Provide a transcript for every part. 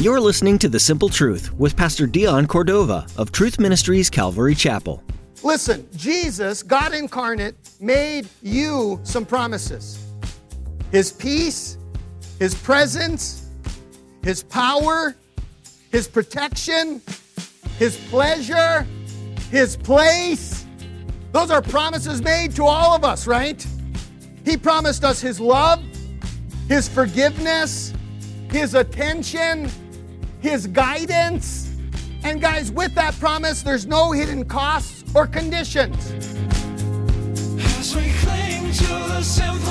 You're listening to The Simple Truth with Pastor Dion Cordova of Truth Ministries Calvary Chapel. Listen, Jesus, God incarnate, made you some promises His peace, His presence, His power, His protection, His pleasure, His place. Those are promises made to all of us, right? He promised us His love, His forgiveness, His attention, His guidance. And guys, with that promise, there's no hidden costs or conditions. As we cling to the simple.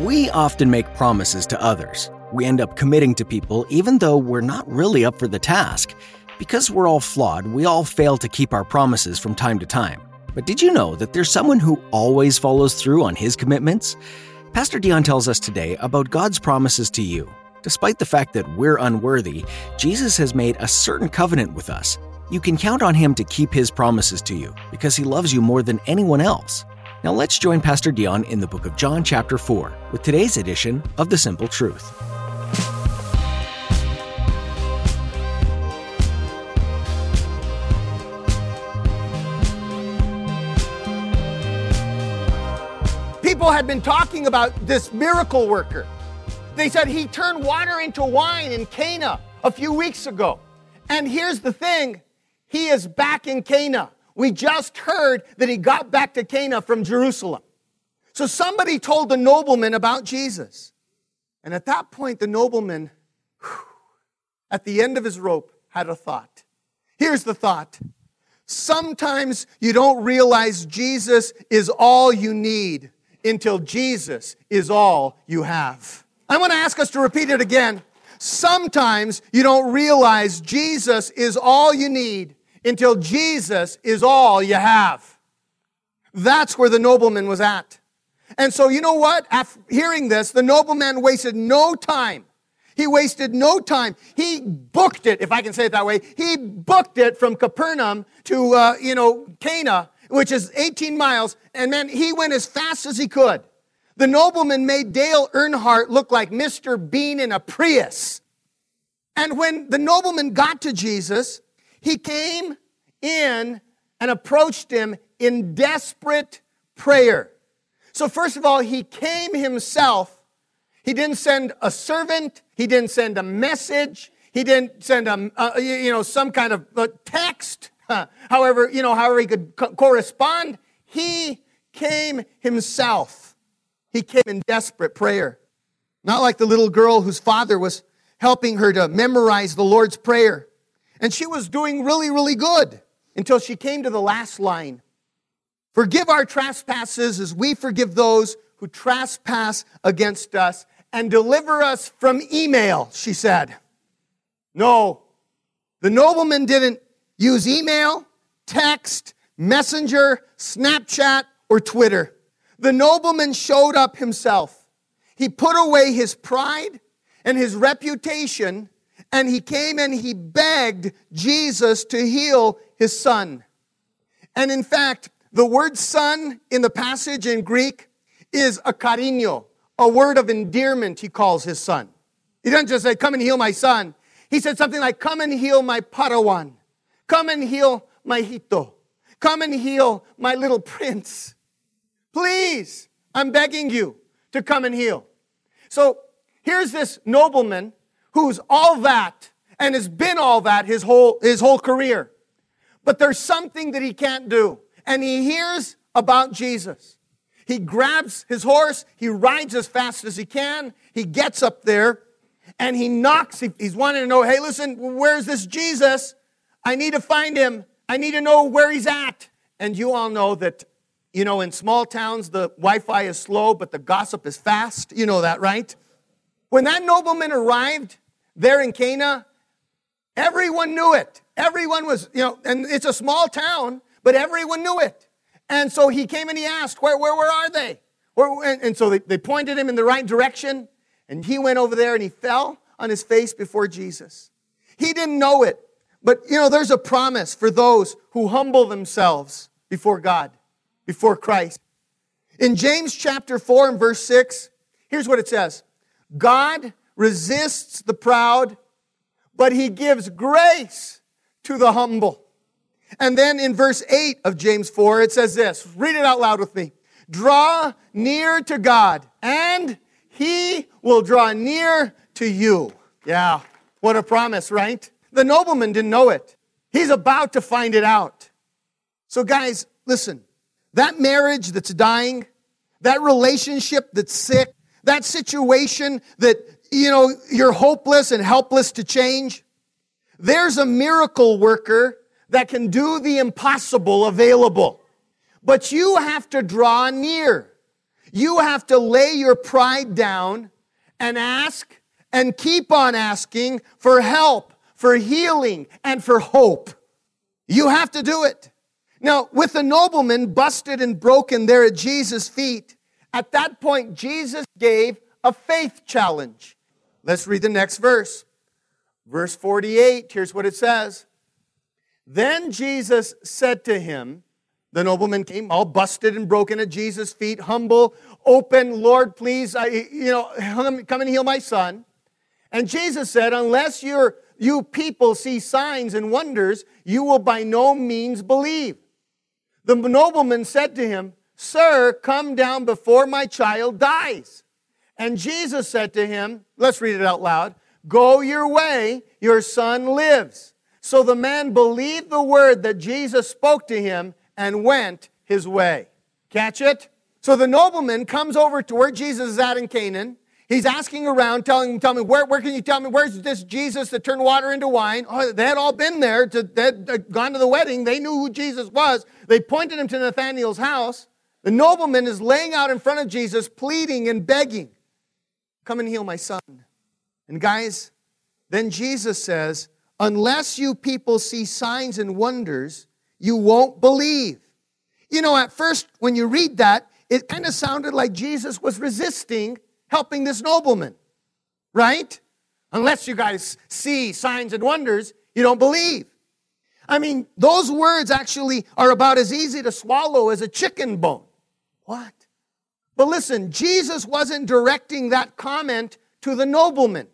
We often make promises to others. We end up committing to people even though we're not really up for the task. Because we're all flawed, we all fail to keep our promises from time to time. But did you know that there's someone who always follows through on his commitments? Pastor Dion tells us today about God's promises to you. Despite the fact that we're unworthy, Jesus has made a certain covenant with us. You can count on him to keep his promises to you because he loves you more than anyone else. Now let's join Pastor Dion in the book of John, chapter 4, with today's edition of The Simple Truth. People had been talking about this miracle worker. They said he turned water into wine in Cana a few weeks ago. And here's the thing he is back in Cana. We just heard that he got back to Cana from Jerusalem. So somebody told the nobleman about Jesus. And at that point, the nobleman, at the end of his rope, had a thought. Here's the thought Sometimes you don't realize Jesus is all you need until Jesus is all you have. I want to ask us to repeat it again. Sometimes you don't realize Jesus is all you need until Jesus is all you have. That's where the nobleman was at. And so, you know what? After hearing this, the nobleman wasted no time. He wasted no time. He booked it, if I can say it that way. He booked it from Capernaum to, uh, you know, Cana, which is 18 miles. And man, he went as fast as he could. The nobleman made Dale Earnhardt look like Mr. Bean in a Prius. And when the nobleman got to Jesus, he came in and approached him in desperate prayer. So, first of all, he came himself. He didn't send a servant, he didn't send a message, he didn't send a, uh, you know, some kind of text. however, you know, however he could co- correspond. He came himself. He came in desperate prayer. Not like the little girl whose father was helping her to memorize the Lord's Prayer. And she was doing really, really good until she came to the last line. Forgive our trespasses as we forgive those who trespass against us and deliver us from email, she said. No, the nobleman didn't use email, text, messenger, Snapchat, or Twitter. The nobleman showed up himself. He put away his pride and his reputation, and he came and he begged Jesus to heal his son. And in fact, the word son in the passage in Greek is a cariño, a word of endearment, he calls his son. He doesn't just say, Come and heal my son. He said something like, Come and heal my Padawan. Come and heal my Hito. Come and heal my little prince. Please, I'm begging you to come and heal. So here's this nobleman who's all that and has been all that his whole, his whole career. But there's something that he can't do. And he hears about Jesus. He grabs his horse, he rides as fast as he can, he gets up there, and he knocks. He's wanting to know, hey, listen, where's this Jesus? I need to find him. I need to know where he's at. And you all know that, you know, in small towns, the Wi Fi is slow, but the gossip is fast. You know that, right? When that nobleman arrived there in Cana, everyone knew it. Everyone was, you know, and it's a small town, but everyone knew it. And so he came and he asked, where, where, where are they? Where, and, and so they, they pointed him in the right direction, and he went over there and he fell on his face before Jesus. He didn't know it, but you know, there's a promise for those who humble themselves before God, before Christ. In James chapter 4 and verse 6, here's what it says God resists the proud, but he gives grace to the humble. And then in verse 8 of James 4, it says this read it out loud with me. Draw near to God, and he will draw near to you. Yeah, what a promise, right? The nobleman didn't know it. He's about to find it out. So, guys, listen that marriage that's dying, that relationship that's sick, that situation that, you know, you're hopeless and helpless to change, there's a miracle worker that can do the impossible available. But you have to draw near. You have to lay your pride down and ask and keep on asking for help, for healing, and for hope. You have to do it. Now, with the nobleman busted and broken there at Jesus' feet, at that point, Jesus gave a faith challenge. Let's read the next verse. Verse 48, here's what it says. Then Jesus said to him, the nobleman came all busted and broken at Jesus' feet, humble, open, Lord, please, I, you know, come and heal my son. And Jesus said, unless you you people see signs and wonders, you will by no means believe. The nobleman said to him, Sir, come down before my child dies. And Jesus said to him, let's read it out loud, Go your way, your son lives. So the man believed the word that Jesus spoke to him and went his way. Catch it? So the nobleman comes over to where Jesus is at in Cana. He's asking around, telling tell me, where, where can you tell me, where's this Jesus that turned water into wine? Oh, they had all been there, to, they had uh, gone to the wedding. They knew who Jesus was. They pointed him to Nathanael's house. The nobleman is laying out in front of Jesus, pleading and begging, Come and heal my son. And guys, then Jesus says, Unless you people see signs and wonders, you won't believe. You know, at first, when you read that, it kind of sounded like Jesus was resisting helping this nobleman, right? Unless you guys see signs and wonders, you don't believe. I mean, those words actually are about as easy to swallow as a chicken bone. What? But listen, Jesus wasn't directing that comment to the nobleman.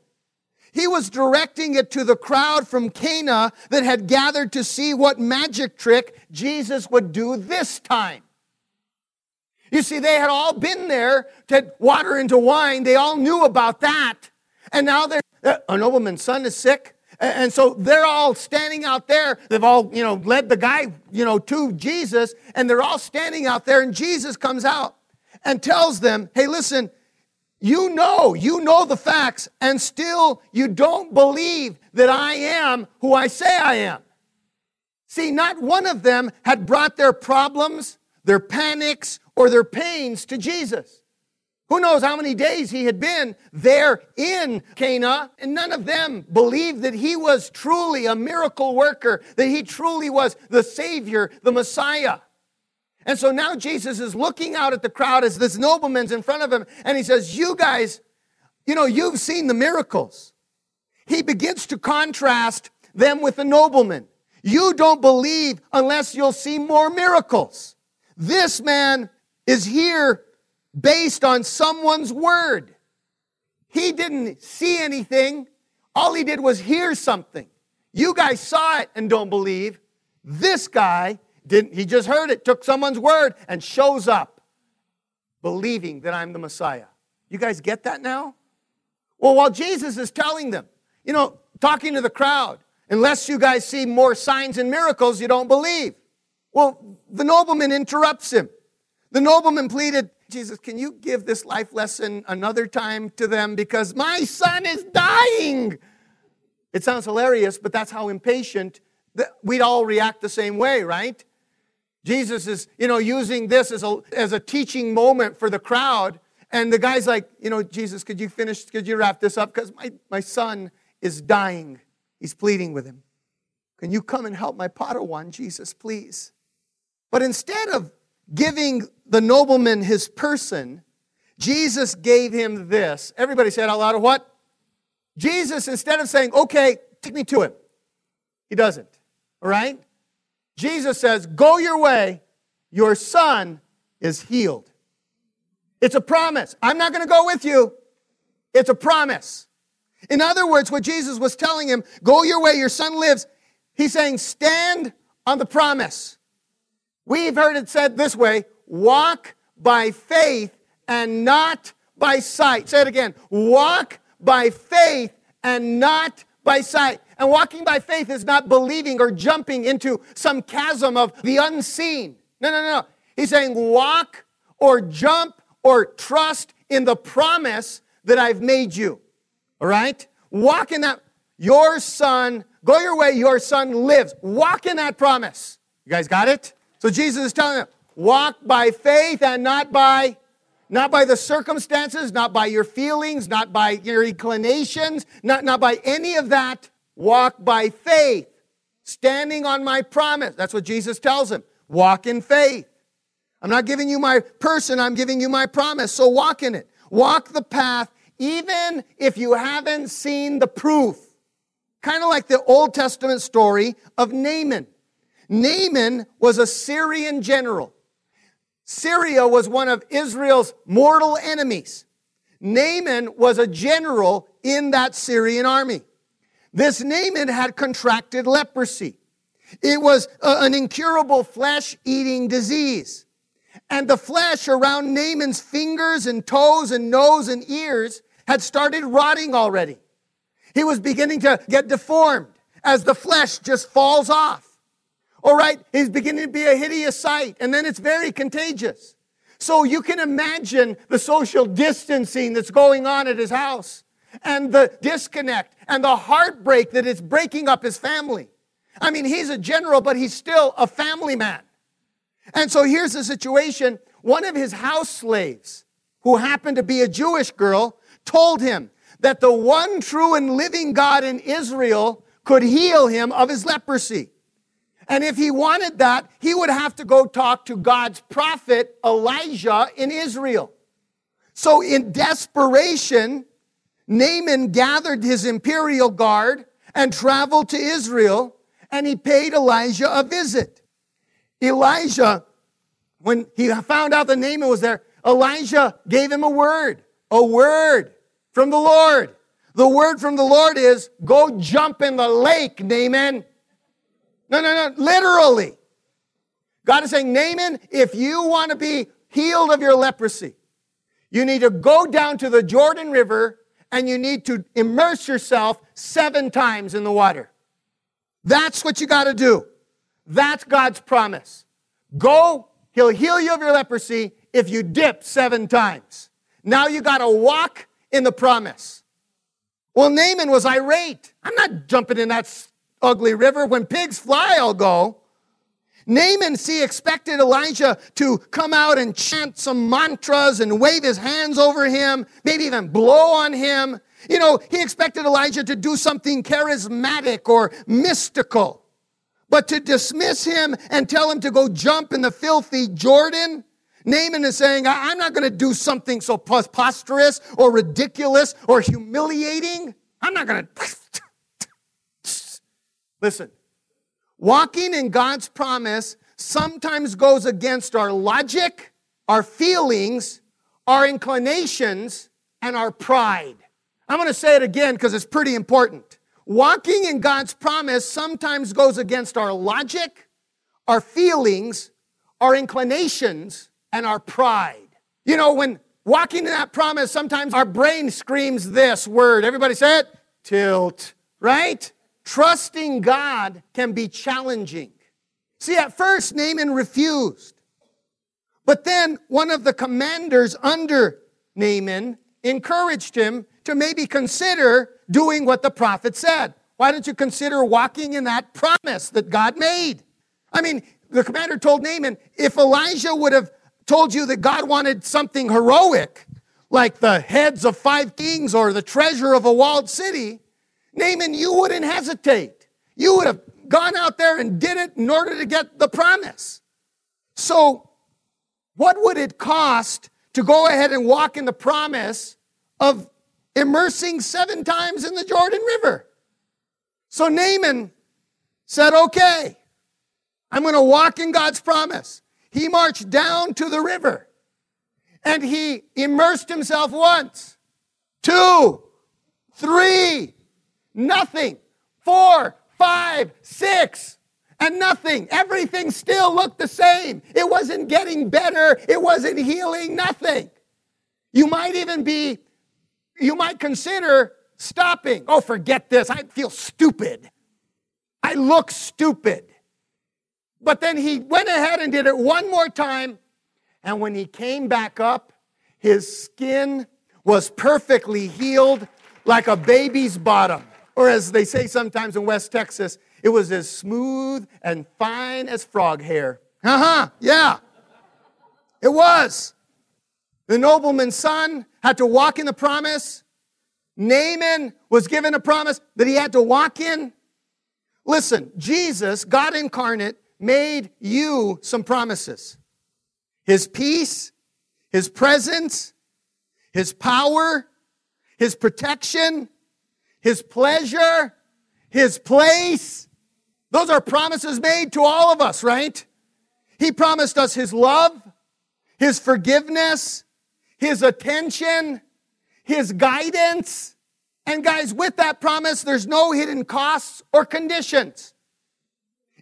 He was directing it to the crowd from Cana that had gathered to see what magic trick Jesus would do this time. You see, they had all been there to water into wine. They all knew about that. And now they're, uh, a nobleman's son is sick. And so they're all standing out there. They've all, you know, led the guy, you know, to Jesus. And they're all standing out there. And Jesus comes out and tells them, hey, listen, you know, you know the facts. And still you don't believe that I am who I say I am. See, not one of them had brought their problems, their panics, or their pains to Jesus. Who knows how many days he had been there in Cana, and none of them believed that he was truly a miracle worker, that he truly was the Savior, the Messiah. And so now Jesus is looking out at the crowd as this nobleman's in front of him, and he says, You guys, you know, you've seen the miracles. He begins to contrast them with the nobleman. You don't believe unless you'll see more miracles. This man is here based on someone's word. He didn't see anything. All he did was hear something. You guys saw it and don't believe. This guy didn't, he just heard it, took someone's word, and shows up believing that I'm the Messiah. You guys get that now? Well, while Jesus is telling them, you know, talking to the crowd, unless you guys see more signs and miracles, you don't believe. Well, the nobleman interrupts him. The nobleman pleaded, Jesus, can you give this life lesson another time to them because my son is dying? It sounds hilarious, but that's how impatient we'd all react the same way, right? Jesus is, you know, using this as a, as a teaching moment for the crowd. And the guy's like, you know, Jesus, could you finish, could you wrap this up? Because my, my son is dying. He's pleading with him. Can you come and help my Padawan, Jesus, please? But instead of giving the nobleman his person, Jesus gave him this. Everybody said out loud, what? Jesus, instead of saying, okay, take me to him, he doesn't. All right? Jesus says, go your way, your son is healed. It's a promise. I'm not going to go with you. It's a promise. In other words, what Jesus was telling him, go your way, your son lives. He's saying, stand on the promise. We've heard it said this way walk by faith and not by sight. Say it again walk by faith and not by sight. And walking by faith is not believing or jumping into some chasm of the unseen. No, no, no. He's saying walk or jump or trust in the promise that I've made you. All right? Walk in that. Your son, go your way, your son lives. Walk in that promise. You guys got it? So Jesus is telling them, walk by faith and not by not by the circumstances, not by your feelings, not by your inclinations, not, not by any of that. Walk by faith, standing on my promise. That's what Jesus tells him. Walk in faith. I'm not giving you my person, I'm giving you my promise. So walk in it. Walk the path, even if you haven't seen the proof. Kind of like the Old Testament story of Naaman. Naaman was a Syrian general. Syria was one of Israel's mortal enemies. Naaman was a general in that Syrian army. This Naaman had contracted leprosy. It was uh, an incurable flesh eating disease. And the flesh around Naaman's fingers and toes and nose and ears had started rotting already. He was beginning to get deformed as the flesh just falls off. All right, he's beginning to be a hideous sight, and then it's very contagious. So you can imagine the social distancing that's going on at his house, and the disconnect, and the heartbreak that is breaking up his family. I mean, he's a general, but he's still a family man. And so here's the situation. One of his house slaves, who happened to be a Jewish girl, told him that the one true and living God in Israel could heal him of his leprosy. And if he wanted that, he would have to go talk to God's prophet Elijah in Israel. So in desperation, Naaman gathered his imperial guard and traveled to Israel, and he paid Elijah a visit. Elijah, when he found out that Naaman was there, Elijah gave him a word, a word from the Lord. The word from the Lord is, go jump in the lake, Naaman. No, no, no, literally. God is saying, Naaman, if you want to be healed of your leprosy, you need to go down to the Jordan River and you need to immerse yourself seven times in the water. That's what you got to do. That's God's promise. Go, he'll heal you of your leprosy if you dip seven times. Now you got to walk in the promise. Well, Naaman was irate. I'm not jumping in that ugly river. When pigs fly, I'll go. Naaman, see, expected Elijah to come out and chant some mantras and wave his hands over him, maybe even blow on him. You know, he expected Elijah to do something charismatic or mystical. But to dismiss him and tell him to go jump in the filthy Jordan, Naaman is saying, I'm not going to do something so preposterous or ridiculous or humiliating. I'm not going to Listen, walking in God's promise sometimes goes against our logic, our feelings, our inclinations, and our pride. I'm going to say it again because it's pretty important. Walking in God's promise sometimes goes against our logic, our feelings, our inclinations, and our pride. You know, when walking in that promise, sometimes our brain screams this word. Everybody say it? Tilt, right? Trusting God can be challenging. See, at first, Naaman refused. But then one of the commanders under Naaman encouraged him to maybe consider doing what the prophet said. Why don't you consider walking in that promise that God made? I mean, the commander told Naaman, if Elijah would have told you that God wanted something heroic, like the heads of five kings or the treasure of a walled city, Naaman, you wouldn't hesitate. You would have gone out there and did it in order to get the promise. So, what would it cost to go ahead and walk in the promise of immersing seven times in the Jordan River. So Naaman said, Okay, I'm going to walk in God's promise. He marched down to the river and he immersed himself once, two, three, nothing, four, five, six, and nothing. Everything still looked the same. It wasn't getting better, it wasn't healing, nothing. You might even be, you might consider stopping. Oh, forget this. I feel stupid. I look stupid. But then he went ahead and did it one more time. And when he came back up, his skin was perfectly healed like a baby's bottom. Or as they say sometimes in West Texas, it was as smooth and fine as frog hair. Uh huh, yeah. It was. The nobleman's son had to walk in the promise. Naaman was given a promise that he had to walk in. Listen, Jesus, God incarnate, made you some promises His peace, His presence, His power, His protection, His pleasure, His place. Those are promises made to all of us, right? He promised us His love, His forgiveness, His attention, His guidance. And guys, with that promise, there's no hidden costs or conditions.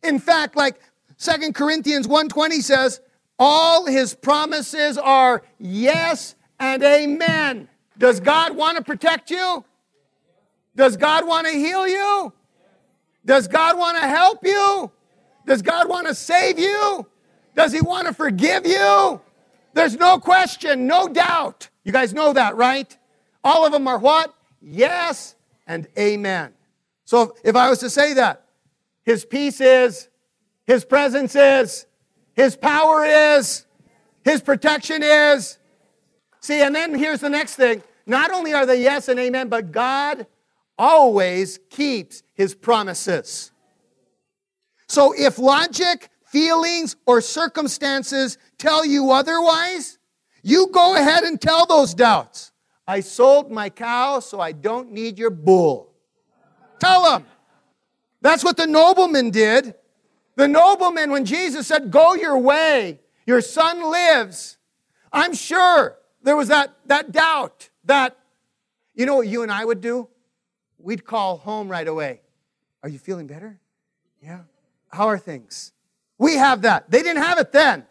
In fact, like Second Corinthians 1:20 says, all his promises are yes and amen. Does God want to protect you? Does God want to heal you? Does God want to help you? Does God want to save you? Does he want to forgive you? There's no question, no doubt. You guys know that, right? All of them are what? Yes and amen. So if I was to say that, his peace is, his presence is, his power is, his protection is. See, and then here's the next thing. Not only are they yes and amen, but God always keeps his promises. So if logic, feelings, or circumstances tell you otherwise, you go ahead and tell those doubts. I sold my cow, so I don't need your bull. Tell them. That's what the nobleman did. The nobleman, when Jesus said, Go your way, your son lives, I'm sure there was that, that doubt that, you know what you and I would do? We'd call home right away. Are you feeling better? Yeah. How are things? We have that. They didn't have it then.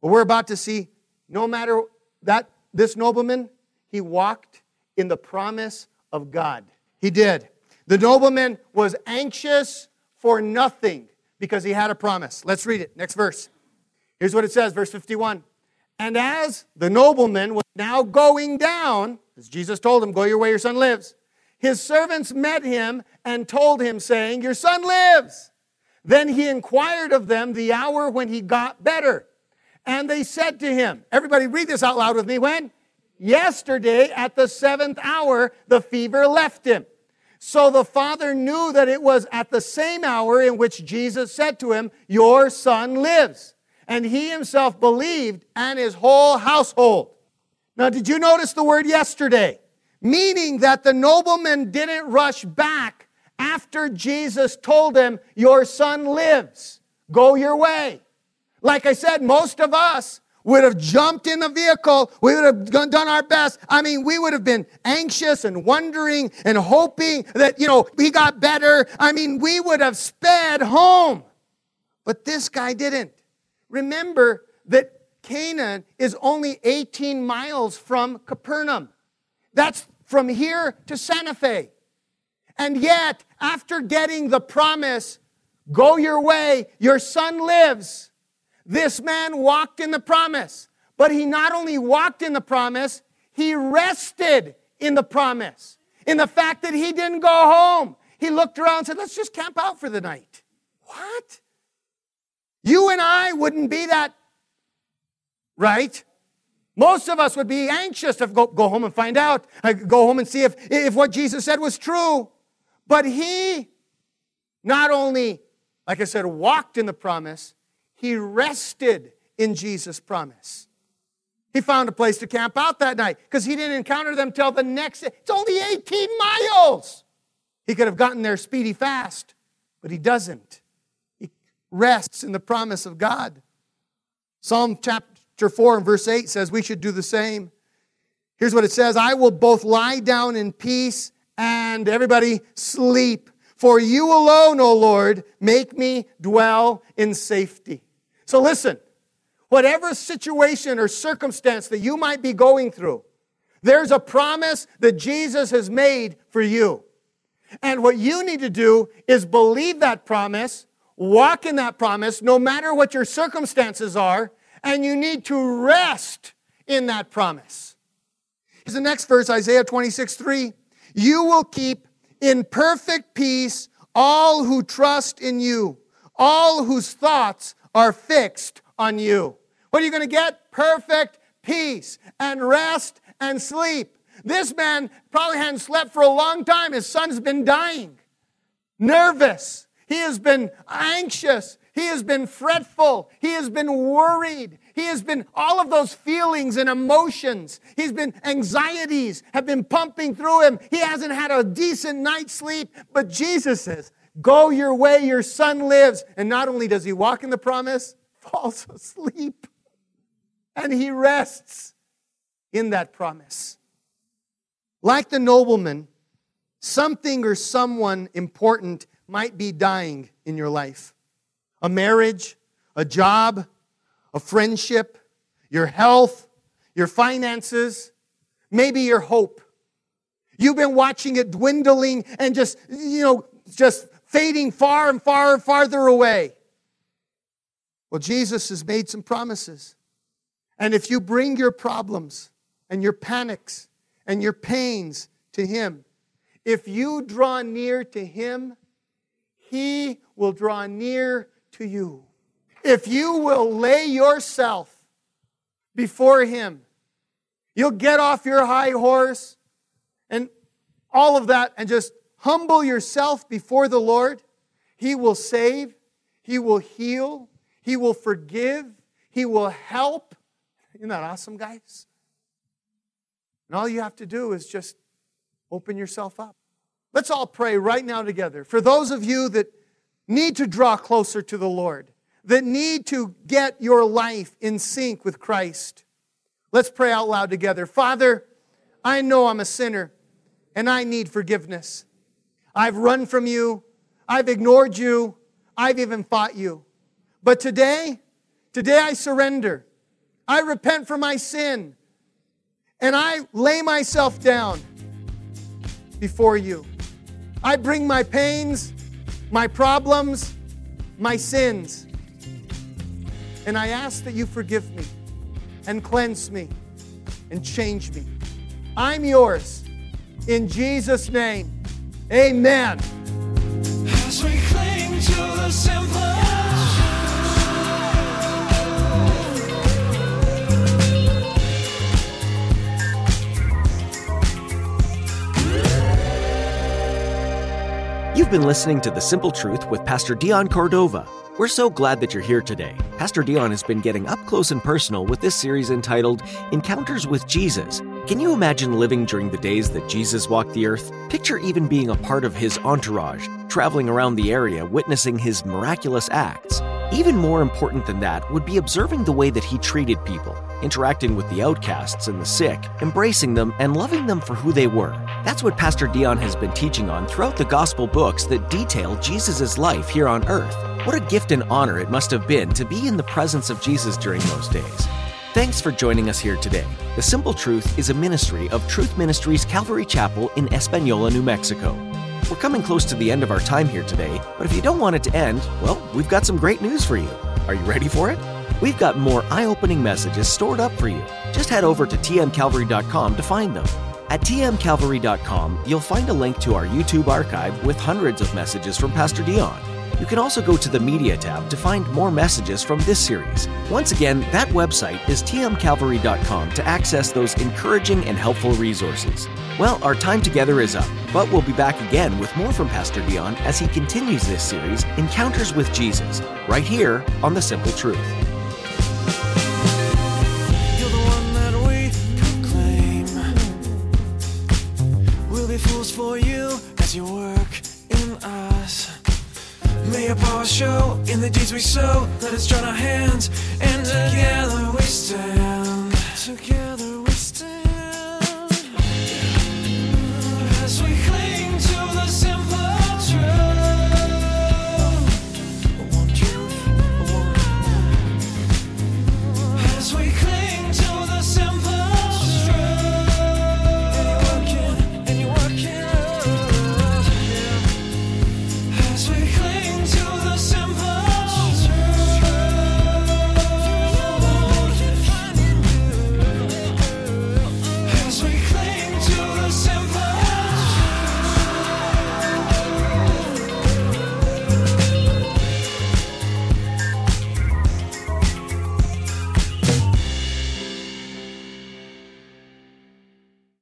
But we're about to see no matter that this nobleman, he walked in the promise of God. He did. The nobleman was anxious for nothing because he had a promise. Let's read it. Next verse. Here's what it says, verse 51. And as the nobleman was now going down, as Jesus told him, Go your way, your son lives, his servants met him and told him, saying, Your son lives. Then he inquired of them the hour when he got better. And they said to him, Everybody read this out loud with me. When? Yesterday at the seventh hour, the fever left him. So the father knew that it was at the same hour in which Jesus said to him, Your son lives. And he himself believed and his whole household. Now, did you notice the word yesterday? Meaning that the nobleman didn't rush back after Jesus told him, Your son lives. Go your way. Like I said, most of us would have jumped in the vehicle. We would have done our best. I mean, we would have been anxious and wondering and hoping that, you know, he got better. I mean, we would have sped home. But this guy didn't. Remember that Cana is only 18 miles from Capernaum. That's from here to Santa Fe. And yet, after getting the promise, go your way, your son lives, this man walked in the promise. But he not only walked in the promise, he rested in the promise. In the fact that he didn't go home. He looked around and said, let's just camp out for the night. What? You and I wouldn't be that, right? Most of us would be anxious to go, go home and find out, uh, go home and see if, if what Jesus said was true. But he not only, like I said, walked in the promise, he rested in Jesus' promise. He found a place to camp out that night because he didn't encounter them till the next day. It's only 18 miles. He could have gotten there speedy fast, but he doesn't. He rests in the promise of God. Psalm chapter 4 and verse 8 says we should do the same. Here's what it says I will both lie down in peace and everybody sleep. For you alone, O Lord, make me dwell in safety. So listen, whatever situation or circumstance that you might be going through, there's a promise that Jesus has made for you. And what you need to do is believe that promise, walk in that promise, no matter what your circumstances are, and you need to rest in that promise. Here's the next verse, Isaiah 26, 3. You will keep in perfect peace all who trust in you, all whose thoughts are fixed on you. What are you going to get? Perfect peace and rest and sleep. This man probably hadn't slept for a long time. His son's been dying, nervous. He has been anxious. He has been fretful. He has been worried. He has been all of those feelings and emotions. He's been anxieties have been pumping through him. He hasn't had a decent night's sleep. But Jesus says, Go your way, your son lives. And not only does he walk in the promise, falls asleep. And he rests in that promise. Like the nobleman, something or someone important might be dying in your life a marriage, a job, a friendship, your health, your finances, maybe your hope. You've been watching it dwindling and just, you know, just fading far and far and farther away. Well, Jesus has made some promises. And if you bring your problems and your panics and your pains to Him, if you draw near to Him, He will draw near to you. If you will lay yourself before Him, you'll get off your high horse and all of that and just humble yourself before the Lord. He will save, He will heal, He will forgive, He will help. Isn't that awesome, guys? And all you have to do is just open yourself up. Let's all pray right now together. For those of you that need to draw closer to the Lord, that need to get your life in sync with Christ, let's pray out loud together. Father, I know I'm a sinner and I need forgiveness. I've run from you, I've ignored you, I've even fought you. But today, today I surrender. I repent for my sin and I lay myself down before you. I bring my pains, my problems, my sins, and I ask that you forgive me and cleanse me and change me. I'm yours. In Jesus' name, amen. You've been listening to The Simple Truth with Pastor Dion Cordova. We're so glad that you're here today. Pastor Dion has been getting up close and personal with this series entitled Encounters with Jesus. Can you imagine living during the days that Jesus walked the earth? Picture even being a part of his entourage, traveling around the area, witnessing his miraculous acts. Even more important than that would be observing the way that he treated people, interacting with the outcasts and the sick, embracing them, and loving them for who they were. That's what Pastor Dion has been teaching on throughout the gospel books that detail Jesus' life here on earth. What a gift and honor it must have been to be in the presence of Jesus during those days. Thanks for joining us here today. The Simple Truth is a ministry of Truth Ministries Calvary Chapel in Espanola, New Mexico. We're coming close to the end of our time here today, but if you don't want it to end, well, we've got some great news for you. Are you ready for it? We've got more eye opening messages stored up for you. Just head over to tmcalvary.com to find them. At tmcalvary.com, you'll find a link to our YouTube archive with hundreds of messages from Pastor Dion. You can also go to the Media tab to find more messages from this series. Once again, that website is tmcalvary.com to access those encouraging and helpful resources. Well, our time together is up, but we'll be back again with more from Pastor Dion as he continues this series, Encounters with Jesus, right here on The Simple Truth. Show in the deeds we sow. Let us join our hands, and together we stand.